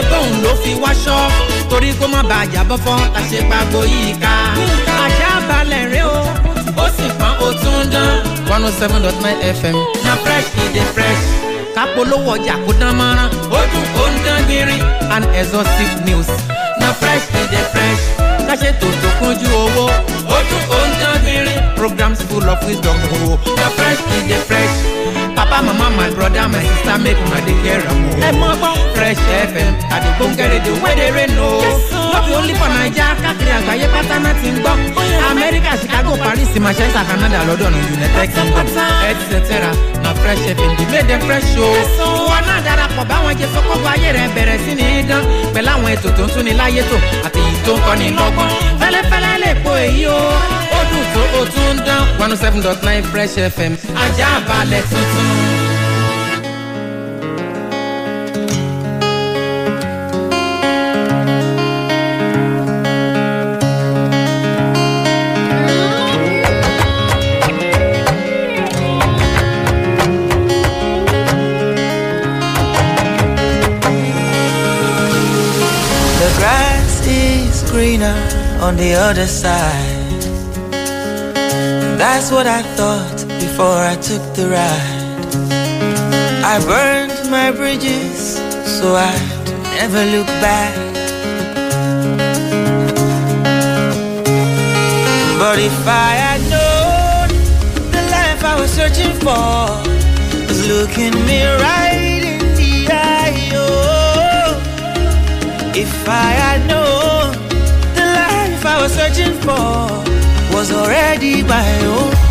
ṣe bóun ló fi wáṣọ torí kó má bàa jábọ́ fọ́ la ṣe pàgọ́ yìí ká. ajá balẹ̀ rẹ o ó sì pọ́n ó tún dán. one oh seven dot nine fm na fresh e dey fresh. kápolówó ọjà kó dán mọ́rán ó dùn ó ń dán gbinrin and exhaustive news na fresh e dey fresh. káṣe tòótọ́ kúnjú owó ó dùn ó ń dán gbinrin programs full of wisdom o na fresh e dey fresh. Papa mama my brother my sister make una dey hear am o. ẹ mọ gbọ́. Fresh fm àdìgbò ń kẹ́rẹ́ dè wẹ́dẹ̀ rẹ̀ nù. no be only for naija káàkiri àgbáyé pátá náà ti ń gbọ́. amẹ́ríkà chicago paris manchester canada london united kingdom etc na fresh fm dey make dem fresh o. wọn náà darapọ̀ báwọn jẹ sọ́kọ́gbọ́ ayé rẹ̀ bẹ̀rẹ̀ sí ní dán. Pẹ̀lú àwọn ètò tó ń tún ní láyé tó àti èyí tó ń kọ́ni lọ́gbọ́n. Fẹ́lẹ́fẹ́lẹ́ lè po èyí o ó dùn tó o tún dán one oh seven dot nine fresh fm ajá balẹ̀ tuntun. On the other side. That's what I thought before I took the ride. I burned my bridges so I'd never look back. But if I had known the life I was searching for was looking me right in the eye, oh. If I had known was already by, own.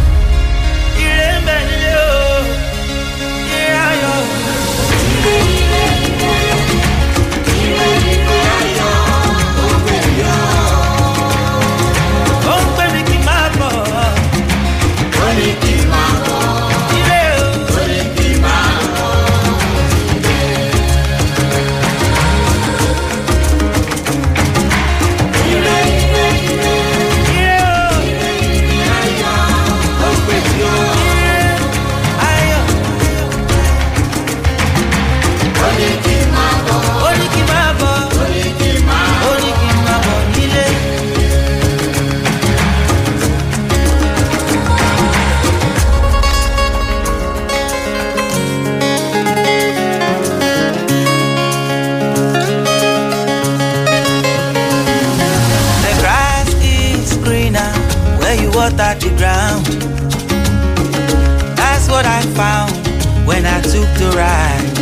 Ride.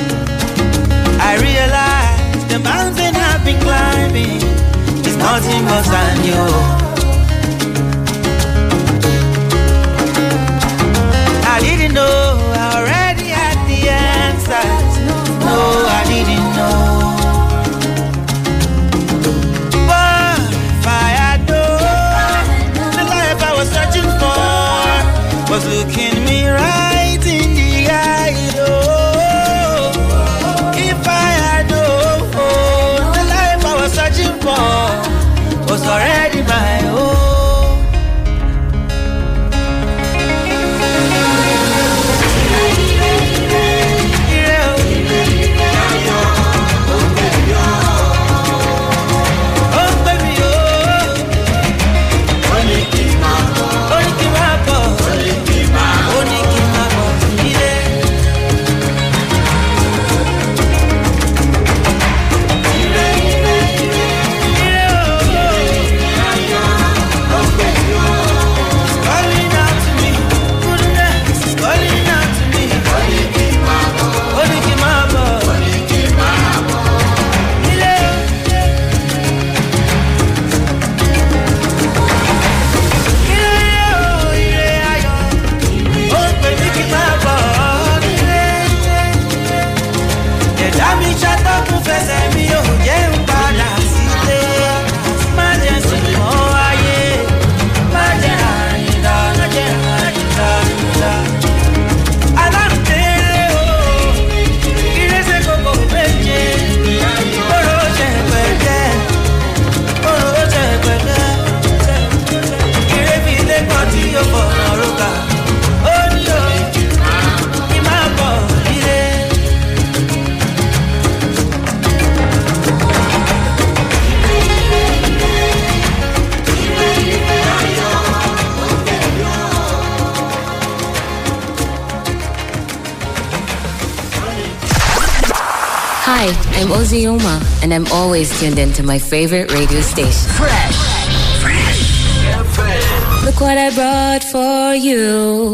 I realized the mountain I've been climbing is nothing but than you. oh, was already my own. I'm Ozzy Uma, and I'm always tuned into my favorite radio station. Fresh. Fresh. Fresh. Look what I brought for you.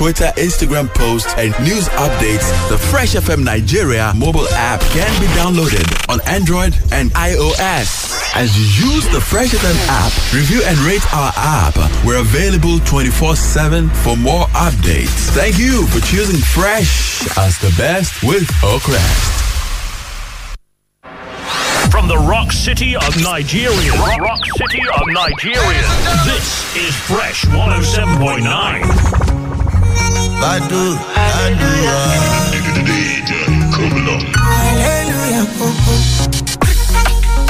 Instagram posts, and news updates, the Fresh FM Nigeria mobile app can be downloaded on Android and iOS. As you use the Fresh FM app, review and rate our app. We're available 24 7 for more updates. Thank you for choosing Fresh as the best with Oakrest. From the rock city of Nigeria. Rock, rock city of Nigeria. This is Fresh 107.9. Badu, Hallelujah,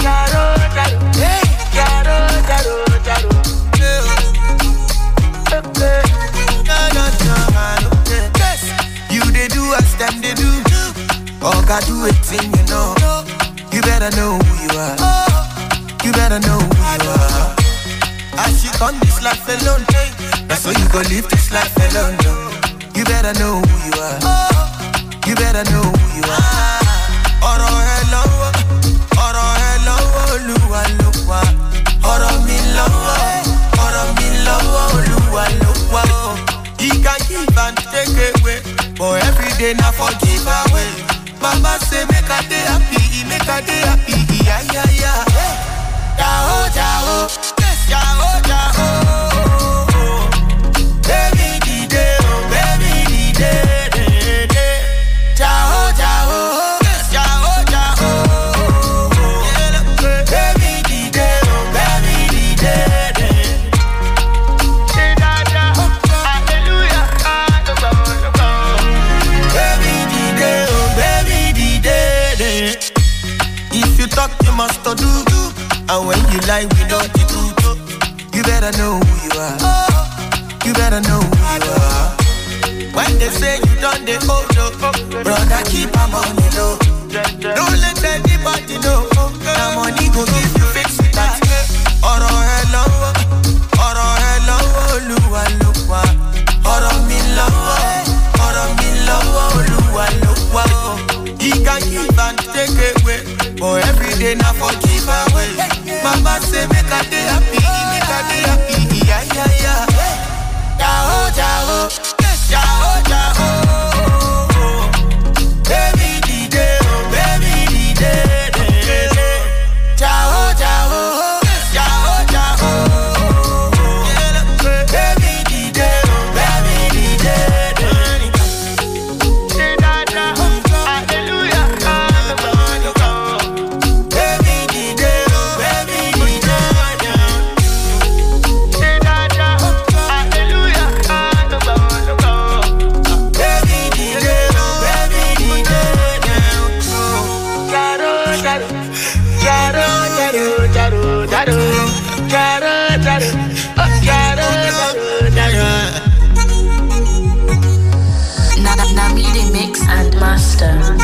jaro. Okay. Na, na, na, okay. Yes. You they do as them they do. Oh, God, do it thing you know. You better know who you are. You better know who you are. As you come this life alone, that's why you go live this life alone. No. You better know who you are. You better know who you are. ọ̀rọ̀ ẹ lọ́wọ́ wà. can take away every day na for give away. Master.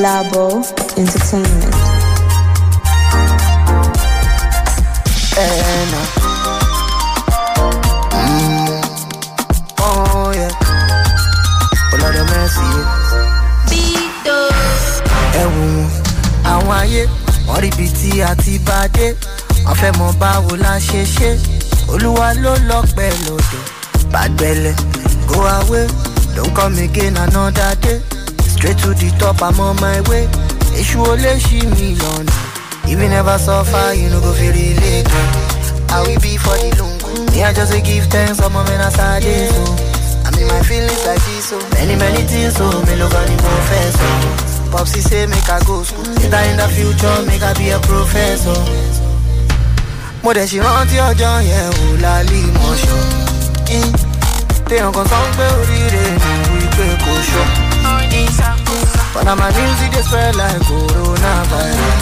Labo Entertainment. Ibi tí a ti bá dé wọ́n fẹ́ mọ báwo la ṣe ṣe. Olúwa ló lọ́pẹ́ lọ́dọ̀ bàgbẹ́lẹ̀ go away. Don't come again another day. Straight to the top i'm on my way. Èṣù ò lè ṣí mi lọ́nà. If you never suffer you no go fit relate o i will be for the lungu me i just dey give thanks ọmọ mi na sáré so. I mean my feelings like this so. Many many things so. Mélòó gan ni mo fẹ́ sọ. Popsy say make I go school. Later in the future, make I be a professor. Mo dẹ̀ ṣì rántí ọjọ́ yẹn ò lálẹ́ ìmọ̀ṣọ́. Téèyàn kan sọ pé oríire mi wípé kò ṣọ́. My music dey spread like coronavirus.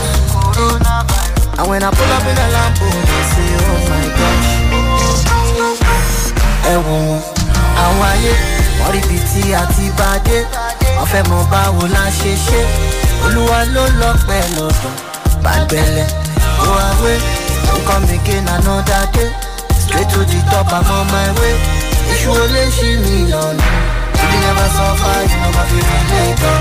And when I pull up in a Lambo, oh, they say, oh my gosh. Ẹ wò wọ́n, àwọn ayé, wọ́n rí ibi tí a ti. Wọ́n fẹ́ mọ báwo la ṣe ṣe. Olúwa ló lọ pẹ́ lọ́dọ̀. Bàgbẹ́lẹ̀, go away. Don't come again another day. Straight to the top, I'm on my way. Èṣù olè ṣì mí lọ́nà. If you never suffer, you never feel later.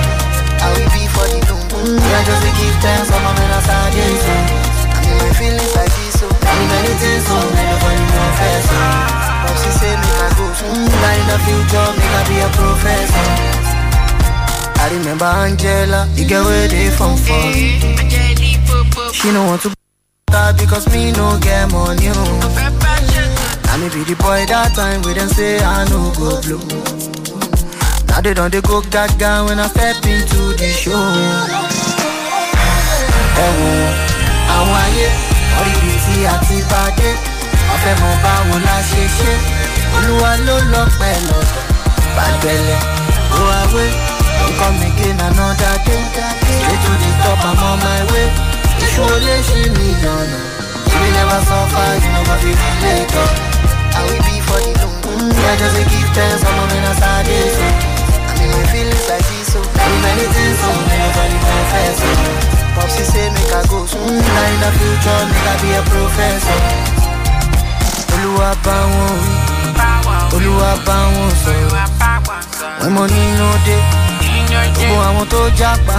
Angela, the girl where they from first. She no want to her because me no get money. oh. I me be the boy that time we them say I no go blue. Now they don't they go gaga when I step into the show. Ẹ wò wọ́n, àwọn ayé, wọ́n rí ibi tí a ti bá dé. Wọ́n fẹ́ mọ báwo la ṣe ṣe. Olúwa ló lọ pẹ́ lọ́dọ̀. Bàgbẹ́lẹ̀. Don't come again another day. Straight to the top, I'm on my way. Olè ṣì mí lọ́nà. You will never suffer, you never feel later. I will be for the long. Yeah, just to give thanks, I'm a man of sadness. I mean, my feelings like this, so many, many things, so nobody confess. So. Popsy say, make I go soon. Now in the future, make I be a professor. Olúwa bá wọn Olúwa bá wọn. When money no dey, gbogbo àwọn tó jápa.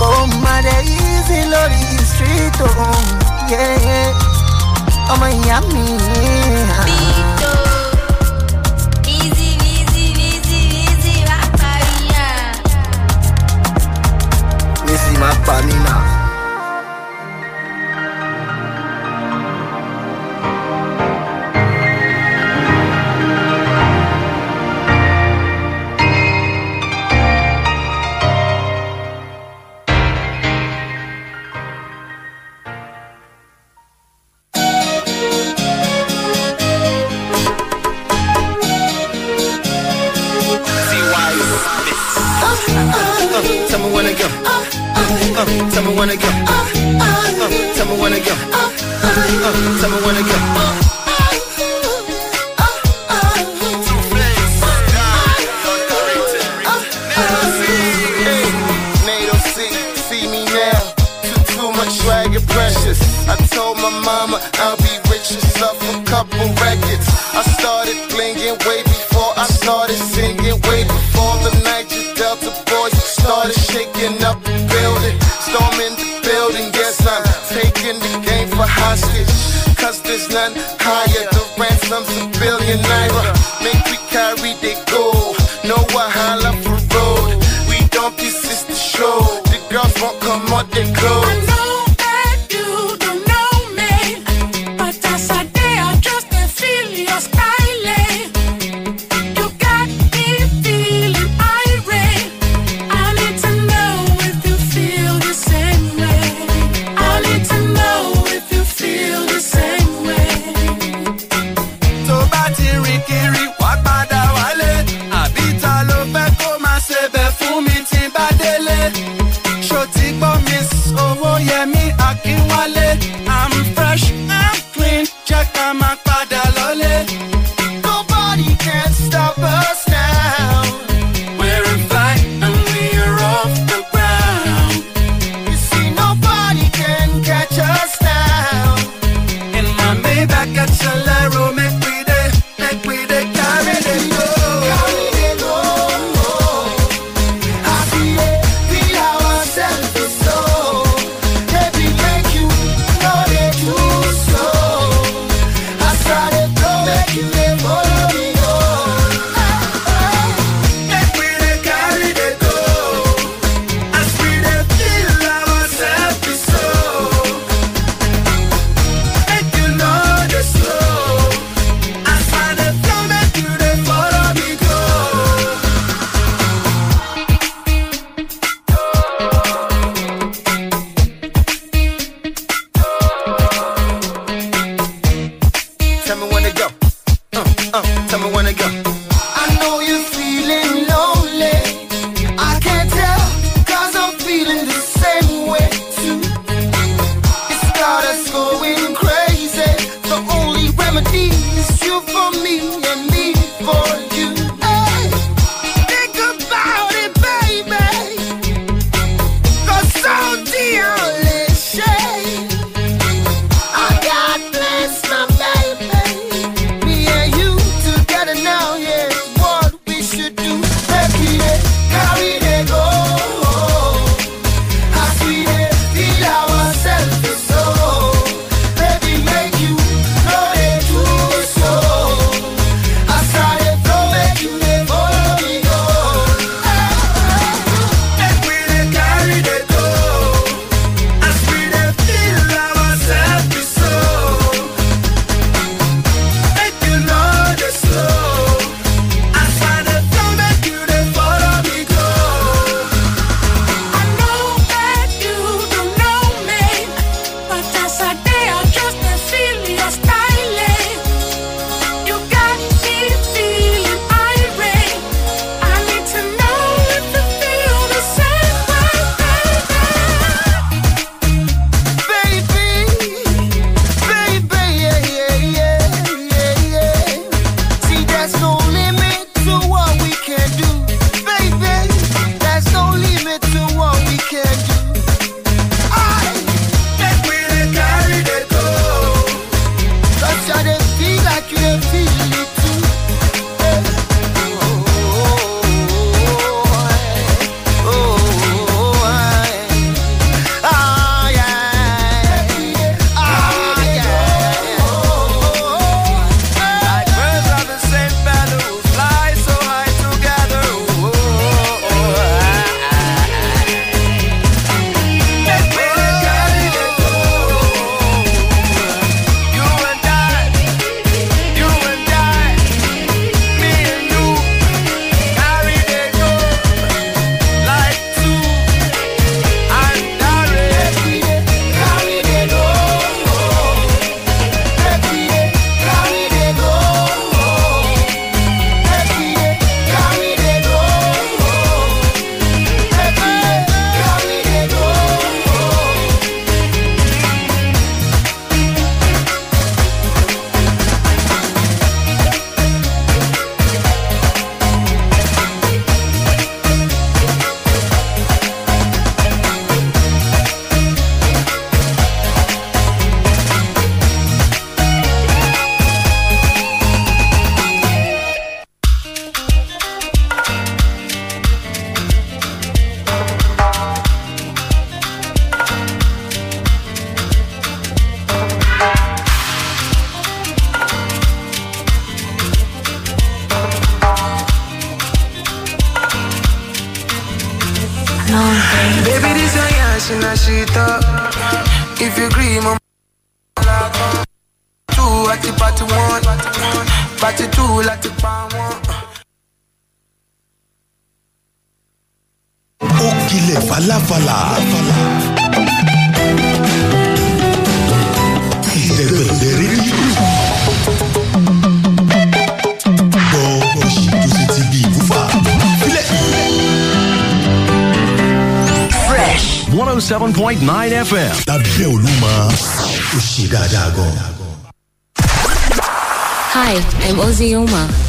Kò má dẹ̀ easy lórí street òun. Ọmọ ìyá mi. Missy máa pa mí tell me when to go. Uh, tell me when to go. Uh, tell me when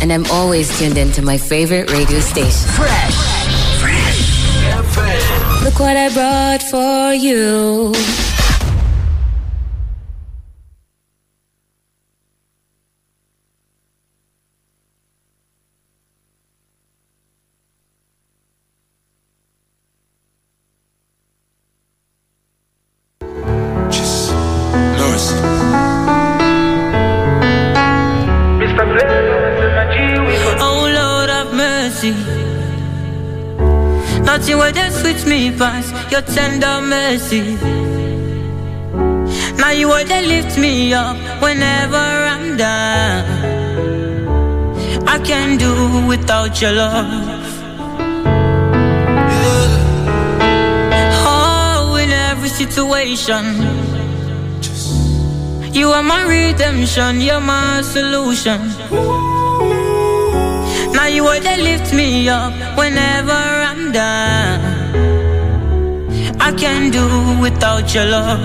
And I'm always tuned into my favorite radio station. Fresh. Fresh. Fresh. Look what I brought for you. Mercy. Now you will just lift me up whenever I'm down. I can't do without your love. Oh, in every situation. You are my redemption, you're my solution. Now you would lift me up whenever I'm down. I can't do without your love.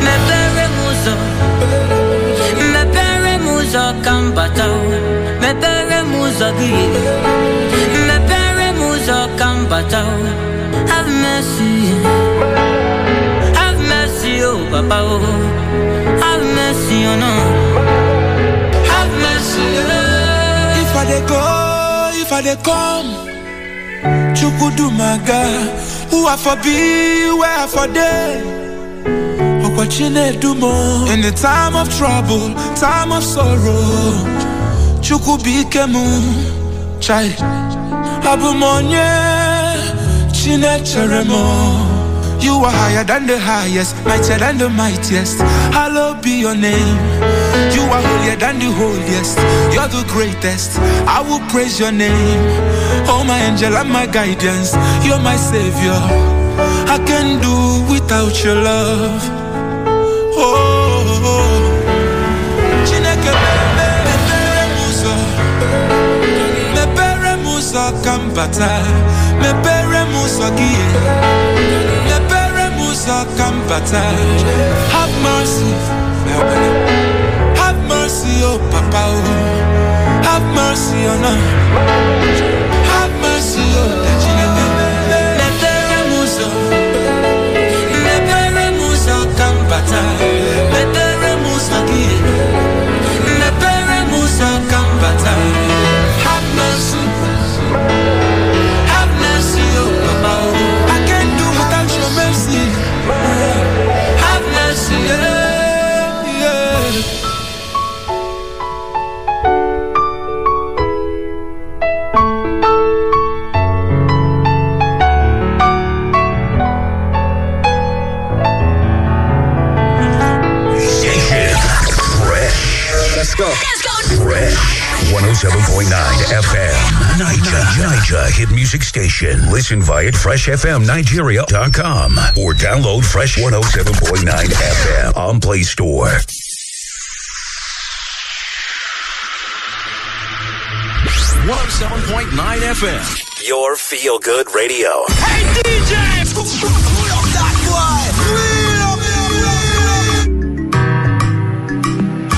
Me Mepere muzo, mepere muzo kambata, mepere muzo gi, mepere muzo kambata. Have mercy, have mercy, oh Papa, oh, have mercy, oh no, have mercy, oh. If I go, if I dey come, Chukwudumaga, who I for be, where I for dey. Okwachinedumo. In the time of trouble, time of sorrow, Chukwubikemu, chai, Abumonye, Chinecheremo. You are higher than the highest, mightier than the mightiest. Hallowed be your name. You are holier than the holiest. You're the greatest. I will praise your name. Oh, my angel and my guidance. You're my savior. I can do without your love. Oh, Chineke. Mepere m ụzọ ka. Mepere m ụzọ gị. Bata. Have mercy. Have mercy, oh Papa, oh. Have mercy on us. Listen via freshfmnigeria.com or download Fresh 107.9 FM on Play Store. One hundred seven point nine FM. Your feel good radio. Hey DJ, pull up that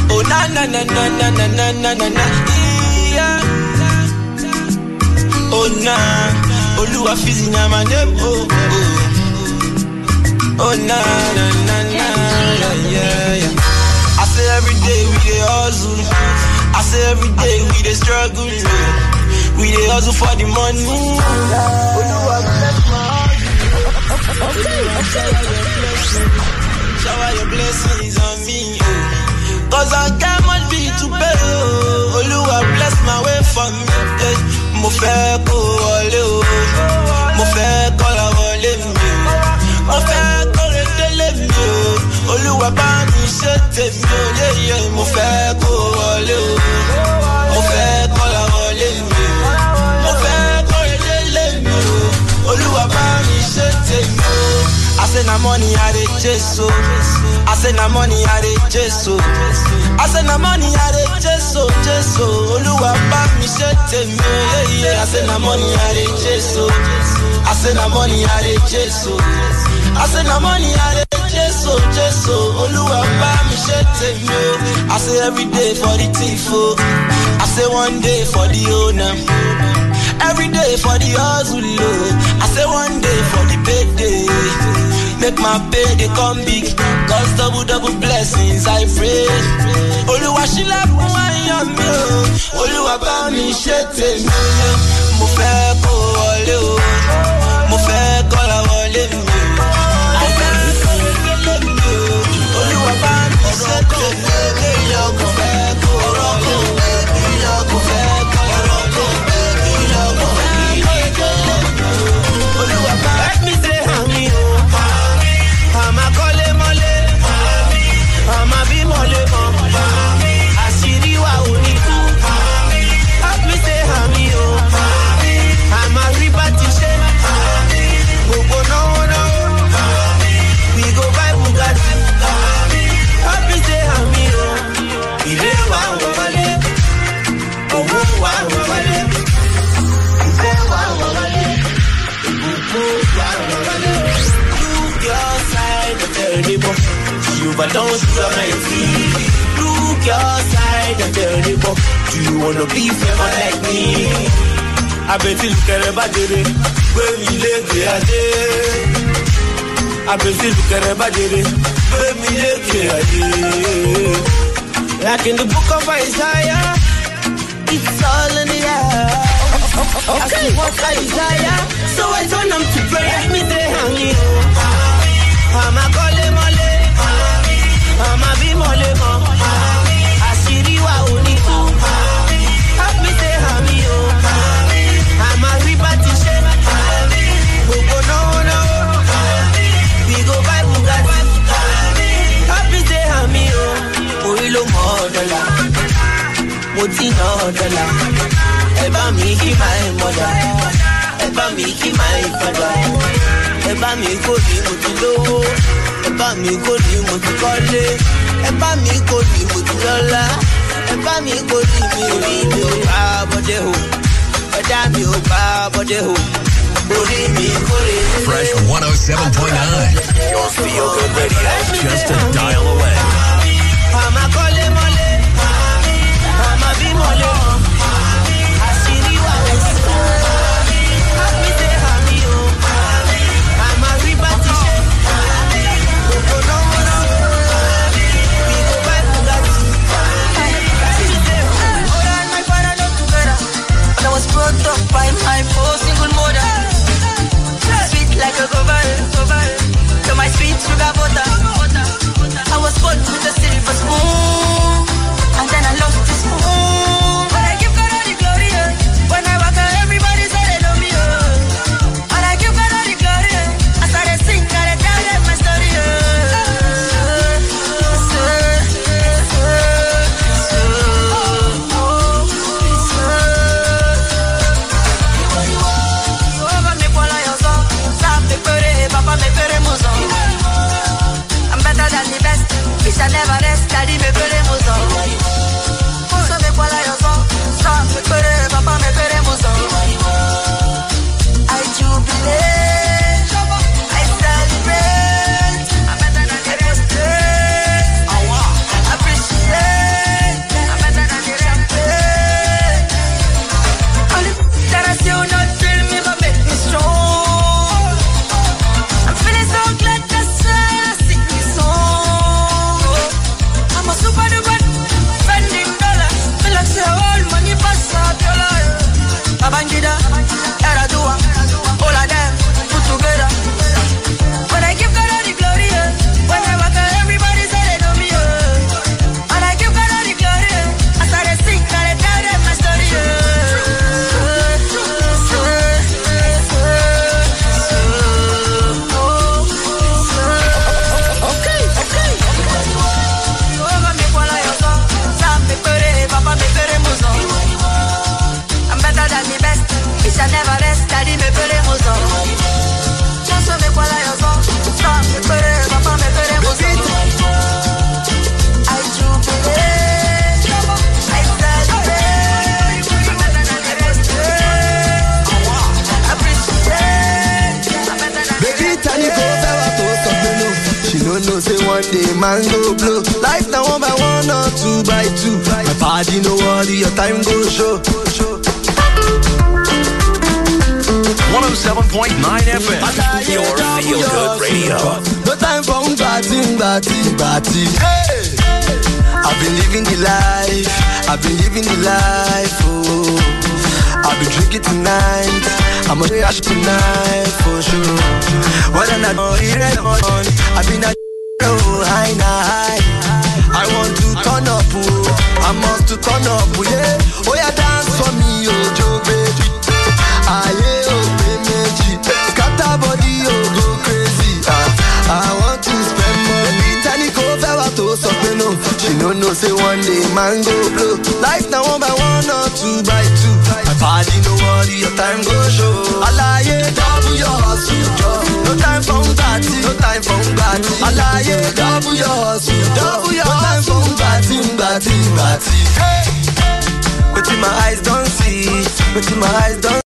Oh na na na na na na na na na na yeah. Oh na Oluwa fizi na my name oh oh Oh na na na na yeah yeah yeah I say every day we dey hustle I say every day we dey struggle. We dey hustle for the money Oluwa bless my shower your blessings Shower your blessings on me oh. Cause I much be to pay oh. Oluwa bless my way for me eh. Mo fẹ́ kó wọlé o. Mo fẹ́ kọ́ra wọlé mi. O Mo fẹ́ kọ́ra délé mi o. Olúwa bá mi ṣe tèmi o yéyé Mo fẹ́ kó wọlé o say na money I dey chase o I say na money I dey chase o I say na money I dey chase o chase o Olúwa bá mi ṣe tèmi I say na money I dey chase o I say na money I dey chase o I say na money I dey chase o Olúwa bá mi ṣe tèmi o I say every day for the thief o I say one day for the owner. Every day for the hustle, oh. I say one day for the payday. Make my pay they come big. Cause double double blessings I pray. Olúwa ṣílẹ̀ fún àyàn mi o. Olúwa bá mi ṣe tèmi o. Mo fẹ́ kó wọlé o. Mo fẹ́ kọ́ra wọlé mi o. Mo fẹ́ kọ́ra délé mi o. Olúwa bá mi ṣe tèmi o. but don't tea. Look your side and tell the pop, do you wanna be famous like me? I bet you look at everybody, Àbẹ̀tí lùkẹ̀rẹ̀ bá jèrè, gbé mi lékè adé. Àbẹ̀tí lùkẹ̀rẹ̀ bá jèrè, gbé mi lékè adé. Like in the book of Isaiah, it's all in the air. Okay. I what I desire, so I turn them to prayer. Me say, honey, I'm a call a be mole mo. Àṣírí wa ò ní tú. Help me say, honey, oh, I'm a riba ti ṣe. Gbogbo we go buy Bugatti. Help me say, honey, oh, orí ló mọ̀ dọ́là. Ẹ bá mi kí ń mọ̀dà. Ẹ bá mi kí máa ń. Ẹ bá mi kó ní mo. Bá mi kó mo ti kọ́lé. Ẹ bá mi kó mo ti lọ́lá. Ẹ bá mi kó mi mi ò bá bọ́dé o. Ẹ̀dá mi ò bá bọ́dé o. Orí mi kó lè lé. Fresh 107.9. Your feel good radio. Just a dial away. Sweet sugar butter. I was born with a silver spoon. Two by two. My body no worry, your time go show. 107.9 FM. Your feel good radio. No time for ngbati ngbati ngbati. Hey! I've been living the life, I've been living the life, oh. I've been drinking tonight, I'm a ash tonight for sure. Not it ain't on, I've been a oh, high high. I want to turn up, oh. I must to turn up, oh, yeah. Oh yeah, dance for me, oh, Joe baby. Aye, oh, baby, scatter body, oh, go crazy. Ah, I want to spend money. Fẹ́ wá tó sọ pé no. She no know say one day man go blow. Life na one by one or two by two. Body no worry, your time go show. Alaye double your hustle, jọ. No time for ngbati, no time for ngbati. Alaye double your hustle, double your hustle. No time for ngbati, ngbati, ngbati. Hey! Wetin my eyes don see, wetin my eyes don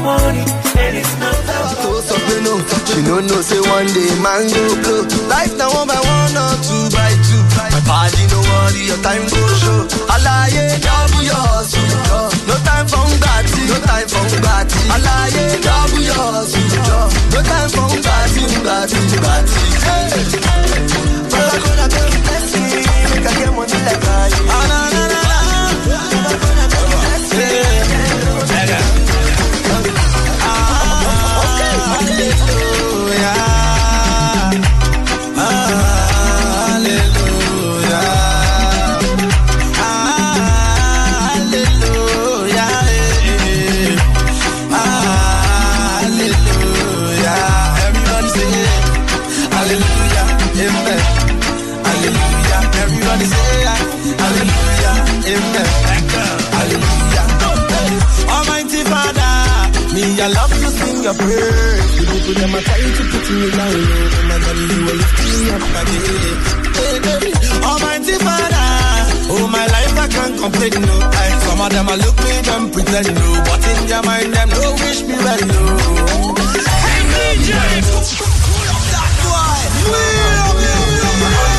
money, and it's not. She no know say one day man go blow. Life now one by one or two by two. My body no worry, your time go show. Alaye double yours, no time for ngati, no time for ngati. Alaye double yours, no time for ngati, ngati. Hey. Sing your praise. The people them are trying to put me down low, and I know you will lift me up again. Hey, baby. Almighty Father, oh my life I can't complain no. I, some of them I look me them pretend no, but in their mind them no wish me well no. Hey DJ, that boy, we love you.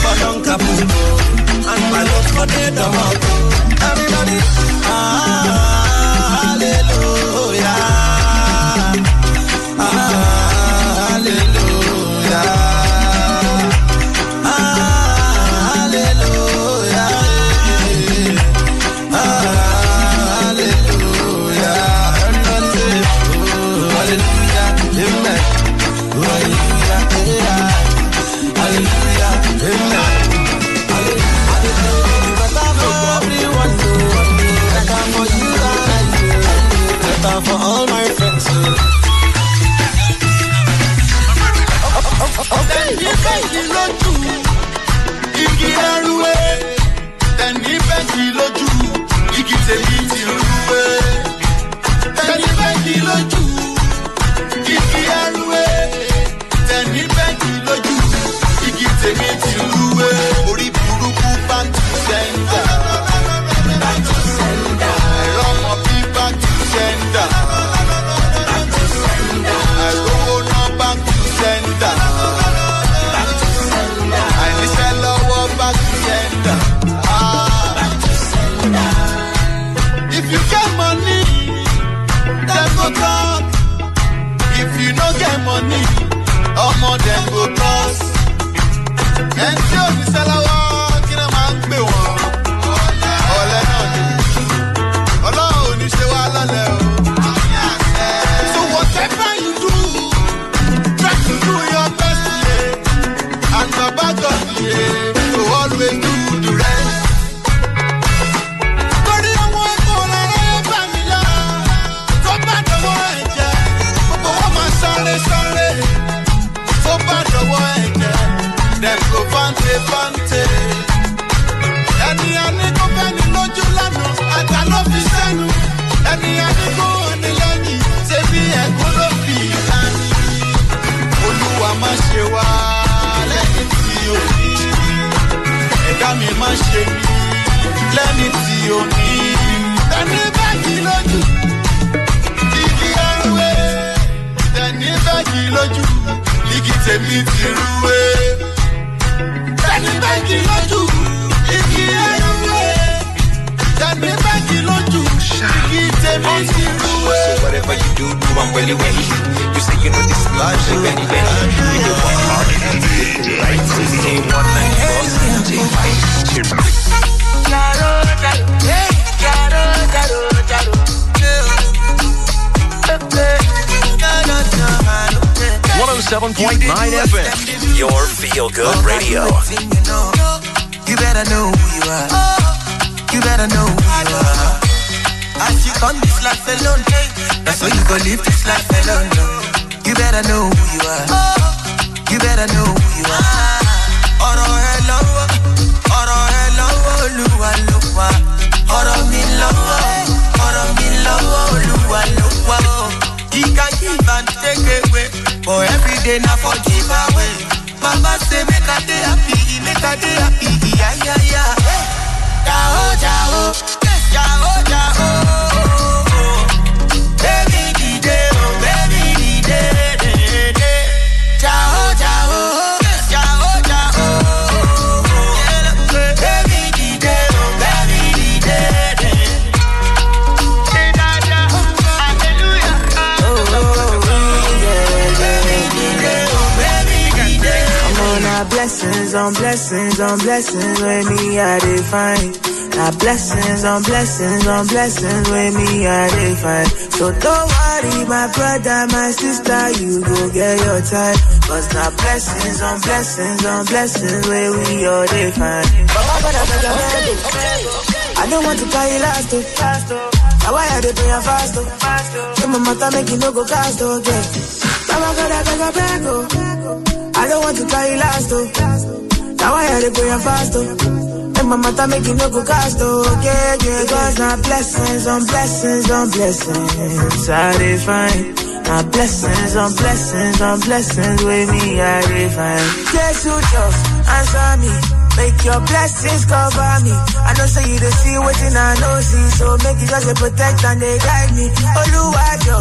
For Don Caputo, and my love for the Damato. Everybody, ah, hallelujah. You say you know this life, so very well. You do one hard and you do it right. So say one night, boss, say fight. Claro, claro, claro, claro, claro. oh 107.9 FM, your feel good radio. You better know who you are. You better know who you are. As you come this life alone, that's how you go live this life alone. You better know who you are. You better know who you are. ọ̀rọ̀ ẹ lọ́wọ́ ọ̀rọ̀ ẹ lọ́wọ́ olúwa ló wà ọ̀rọ̀ mi lọ́wọ́ ọ̀rọ̀ mi lọ́wọ́ olúwa ló wà. He can give and take away but every day na for give away. Mama say make I dey happy, make I dey happy, yeah yeah yeah. Jao jao, jao jao. On blessings, on blessings with me I define. Now blessings, on blessings, on blessings with me I define. So don't worry, my brother, my sister, you go get your time. Cause now blessings, on blessings, on blessings where we all define. I don't want to carry last, oh. Now I dey pray and fast, oh. Say my mother make you no go cast, oh, yeah. Baba, Baba, Baba, Baba, oh. I don't want to carry last, oh. Now I had pray and fast, oh. And my mother you no go cast, oh. Yeah, yeah. Cause now blessings on blessings on blessings. I define. Now blessings on blessings on blessings with me, I define. You just answer me. Make your blessings cover me. I know say you the see waiting I know see. So make you just a protect and they guide me. Oluwajo,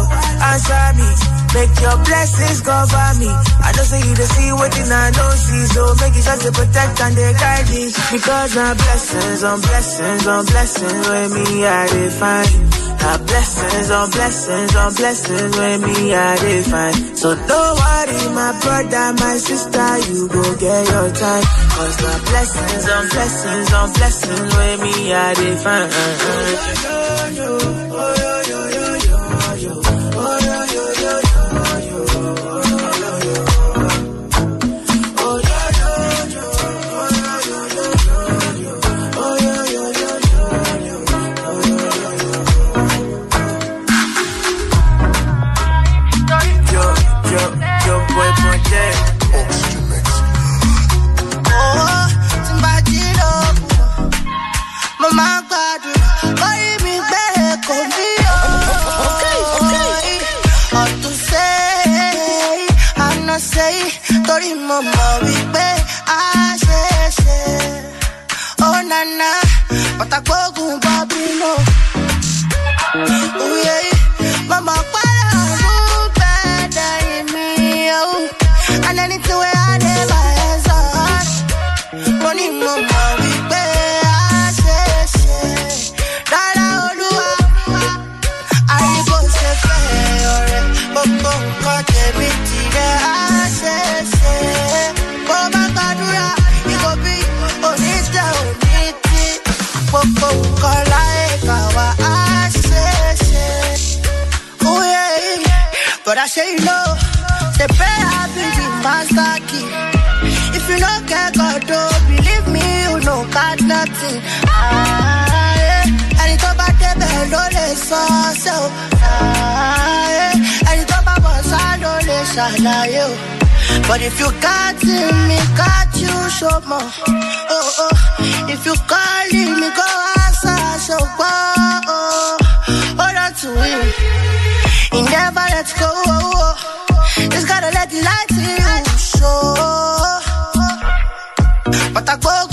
answer me. Make your blessings cover me. I know say you the see what waiting I know see. So make you just a protect and they guide me. Because my blessings on blessings on blessings with me I define. My blessings on blessings on blessings with me I define. So don't worry, my brother, my sister, you go get your time. Cause my blessings on blessings on blessings with me I define. Mo mọ̀ wípé a ṣe é ṣe. Nana, bọ́bí say you know, prayer be the master key. If you don't God, don't believe me, you know got nothing. Ah, yeah. Ẹni tó bá débẹ̀ ló lè sọ ọ́ sẹ́ o. Ah, yeah. Ẹni. But if you got me, got you, show more. Oh, oh. If you calling me, go answer, so oh. Hold on to him. He never let go. Gotta let the light show. But I go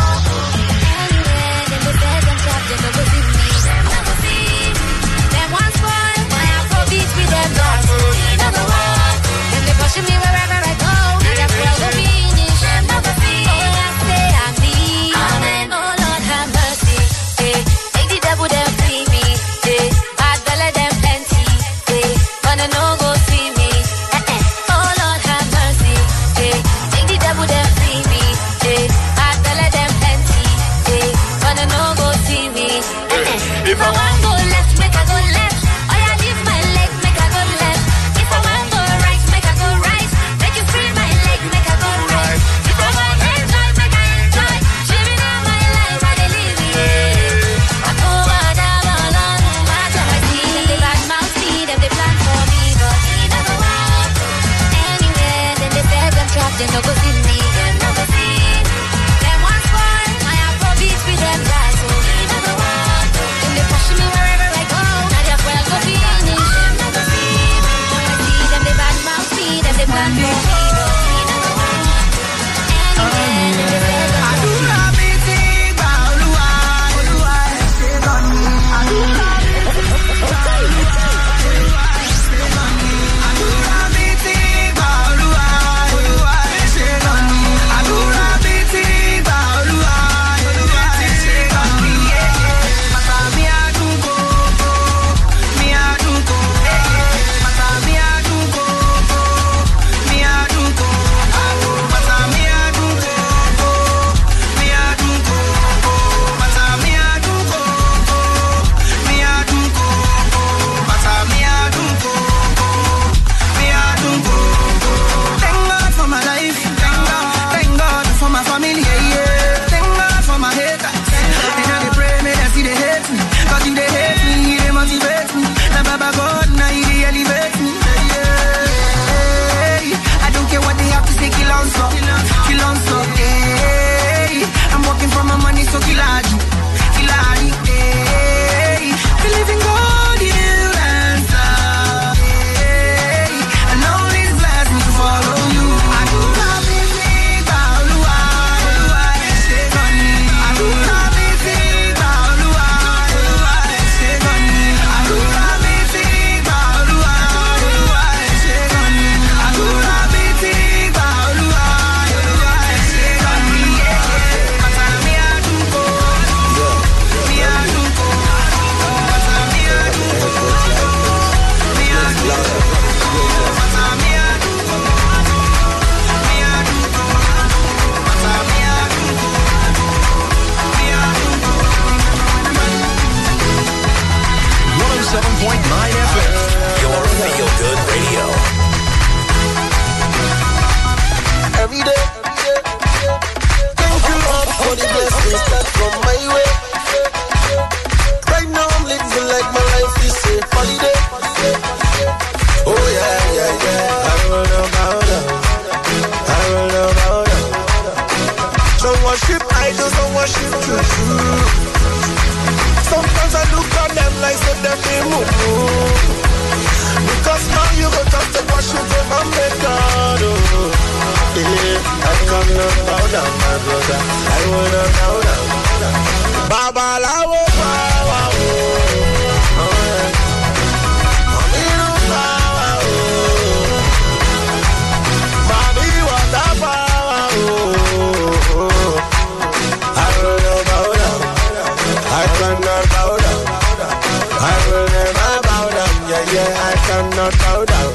not bow down.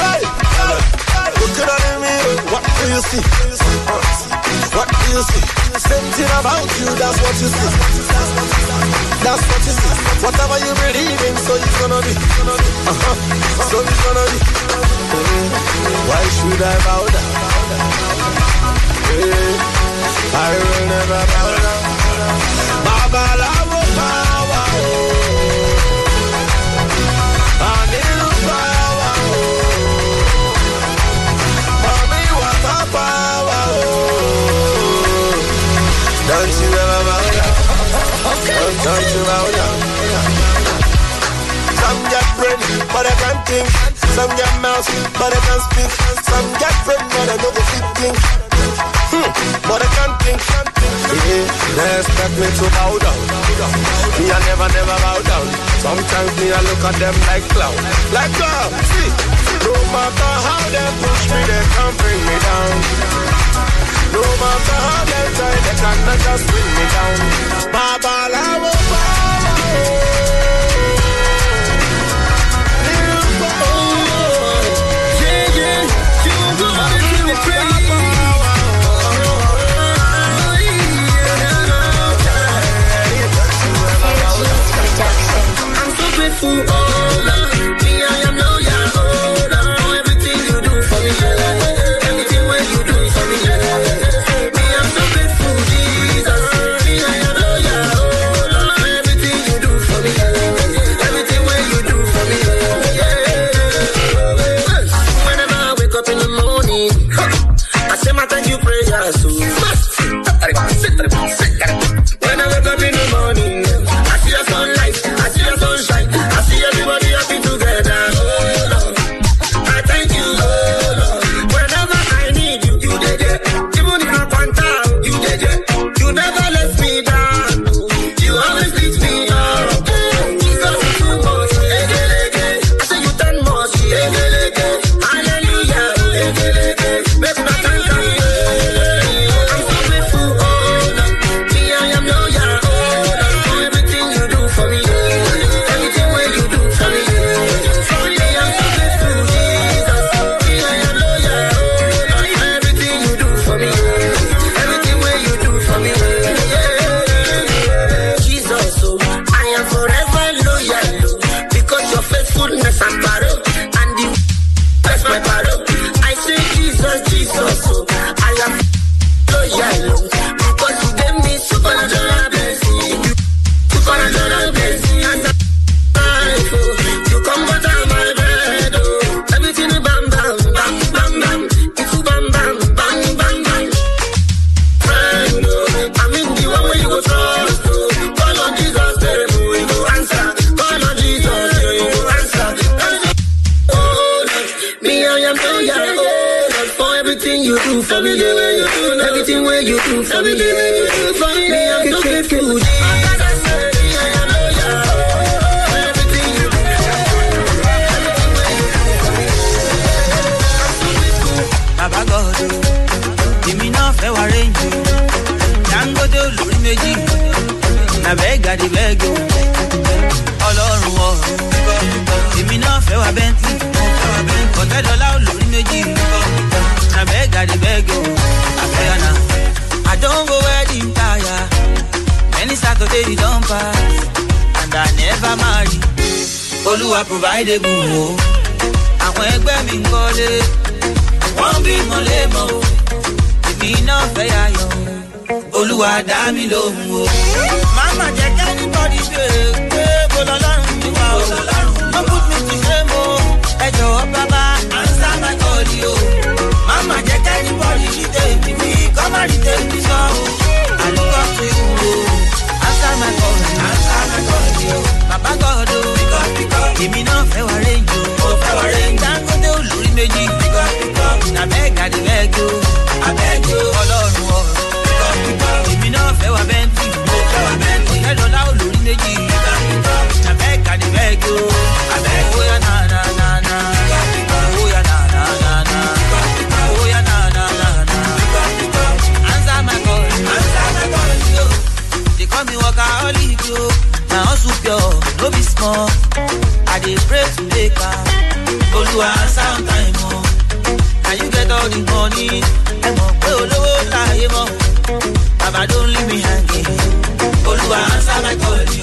Hey, hey, hey. Me, what do you see? Uh, what do you see? Something about you, that's what you see. That's what you see. Whatever you believe in, so it's gonna be. Uh-huh. So it's gonna be. Why should I bow down? Hey, I will never bow down. My love power. Dance around ya. Some get ready, but I can't think. Some get mouse, but I can't speak. Some get friend, but I don't go think. Hmm, but I can't think. Yeah, they expect me to bow down. Me, I never, never bow down. Sometimes me, I look at them like clown. Like uh, clown, see. No matter how they push me, they can't bring me down. No matter how them try, they cannot just bring me down. Baba, I will follow. I'm so grateful, oh my do for me. Everything that you do for me, I'm so grateful. Bàbá gọ̀ọ́dù, èmi náà fẹ́ wá rẹ́ǹjì. Dangote olórí méjì, nàbẹ́ gàdí bẹ́ẹ̀ gò. Ọlọ́run ọ̀rọ̀, èmi náà fẹ́ wá bẹ́ntì. Kọ̀tẹ́dọ́lá olórí méjì, nàbẹ́ gàdí bẹ́ẹ̀ gò. I don't go where the tire. Many Saturday don't pass, and I never marry. Olúwa provide egun o. Àwọn ẹgbẹ́ mi ń kọ́lé. Wọ́n bímọ lémọ̀ o. Èmi náà fẹ́ yayọ̀ o. Olúwa dá mi lóhùn o. Màmá jẹ́ kẹ́ni bọ́dí ṣe pé kò lọ́lọ́run mi wá o. No put me to shame o. Ẹ jọ̀wọ́ bàbá, answer my call o. Màmá jẹ́ kẹ́ni bọ́dí ṣe tèmi ní. Somebody take me some. I look up to you. Answer my call, answer my call, yo. Baba God, oh, because because. Èmi náà fẹ́ wá range o. Mo fẹ́ wá range. Dangote olórí méjì. Because because. Na beg I beg you. I beg you. Ọlọ́run ọ̀. Because because. Èmi náà fẹ́ wá Bentley. Oh. Mo fẹ́ wá Bentley. Ọ̀yẹ́ lọ́la olórí méjì. Because because. Na beg I beg you. kan i dey pray to make up. olúwa sound time o. Na you get all the money? Ẹ mọ̀ pé olówó láàyè mọ́. Bàbá don leave me hanging. Olúwa sábà kọ́ ni.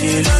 she loves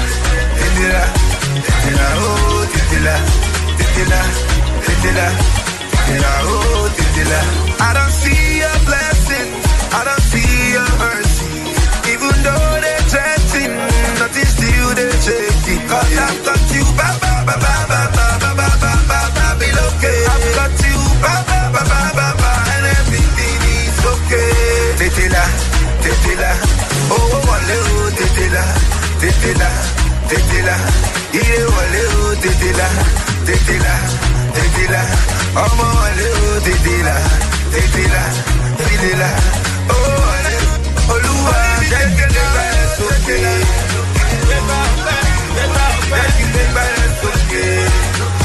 t'étais là, oh, t'étais là, t'étais là, oh, t'étais. I don't see your blessings, I don't see your mercy. Even though they're threatening, nothing still they're chasing. Cause I've got you, ba ba ba ba ba ba ba ba ba ba ba be okay. I've got you, ba ba ba ba ba ba, and everything is okay. T'étais là, t'étais là, oh, oh, oh, t'étais là. t'étais là. Il est où, elle est où, t'étais là, là. Oh mon, elle est où, t'étais là. Oh, que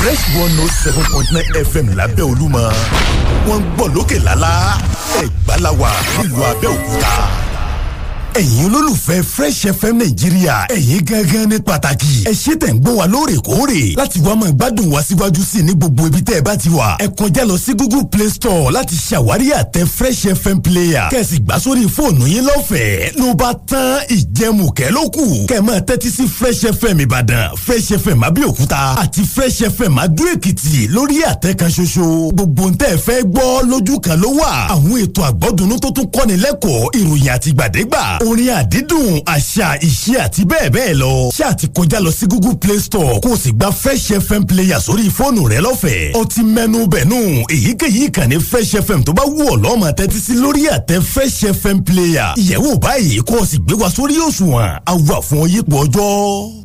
fresh one note seven point nine fm lábẹ́ olúmọ wọ́n ń gbọ́ lókè lálá ẹ̀gbá la wà nílùú abẹ́òkúta. Ẹ̀yin olólùfẹ́ fresh fm nàìjíríà ẹ̀yin gangan ní pàtàkì. Ẹ ṣé tẹ̀ ń gbọ́ wa lóòrèkóòrè. Láti wá máa gbádùn wa síwájú sí i ní gbogbo ibi tẹ́ ẹ bá ti wà. Ẹ kọjá lọ sí google play store láti ṣàwárí àtẹ fresh fm player. Kẹ́sì gbà sórí fóònù yín lọ́fẹ̀ẹ́. Ló bá tán ìjẹmùkẹ́ ló kù. Kẹ́ máa tẹ́tí sí fresh fm ìbàdàn fresh fm abẹ́òkúta àti fresh fm adó èkìtì lórí àtẹ kan ṣoṣo. Gbogbo ń tẹ́ fẹ́ gbọ́ lójú kan ló wà. Àwọn ètò àgbọ́dúnú tó tún kọ́ni lẹ́kọ̀ọ́ ìròyìn àtìgbàdégbà orin àdídùn àṣà ìṣe àti bẹ́ẹ̀ bẹ́ẹ̀ lọ. Ṣé àti kọjá lọ sí google play store? Kó o sì gba fresh fm player sórí fóònù rẹ lọ́fẹ̀ẹ́. Ó ti mẹ́nu bẹ̀nù èyíkéyìí ìkànnì fresh fm tó bá wù ọ́ lọ́mọ tẹ́tí sí lórí àtẹ fresh fm player. Ìyẹ̀wò báyìí kó o sì gbé wa sórí òṣùwọ̀n. Àwà fún ọyípo ọjọ́.